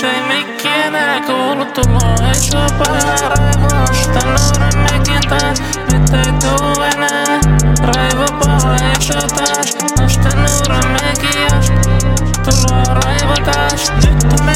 Söi mikkienä kuuluttu mua ei sua pahaa raivoa Sitä nuoremmekin taas, nyt ei tuu enää Raivo paha ei sua taas, nosta nuoremmekin jos raivo taas, nyt on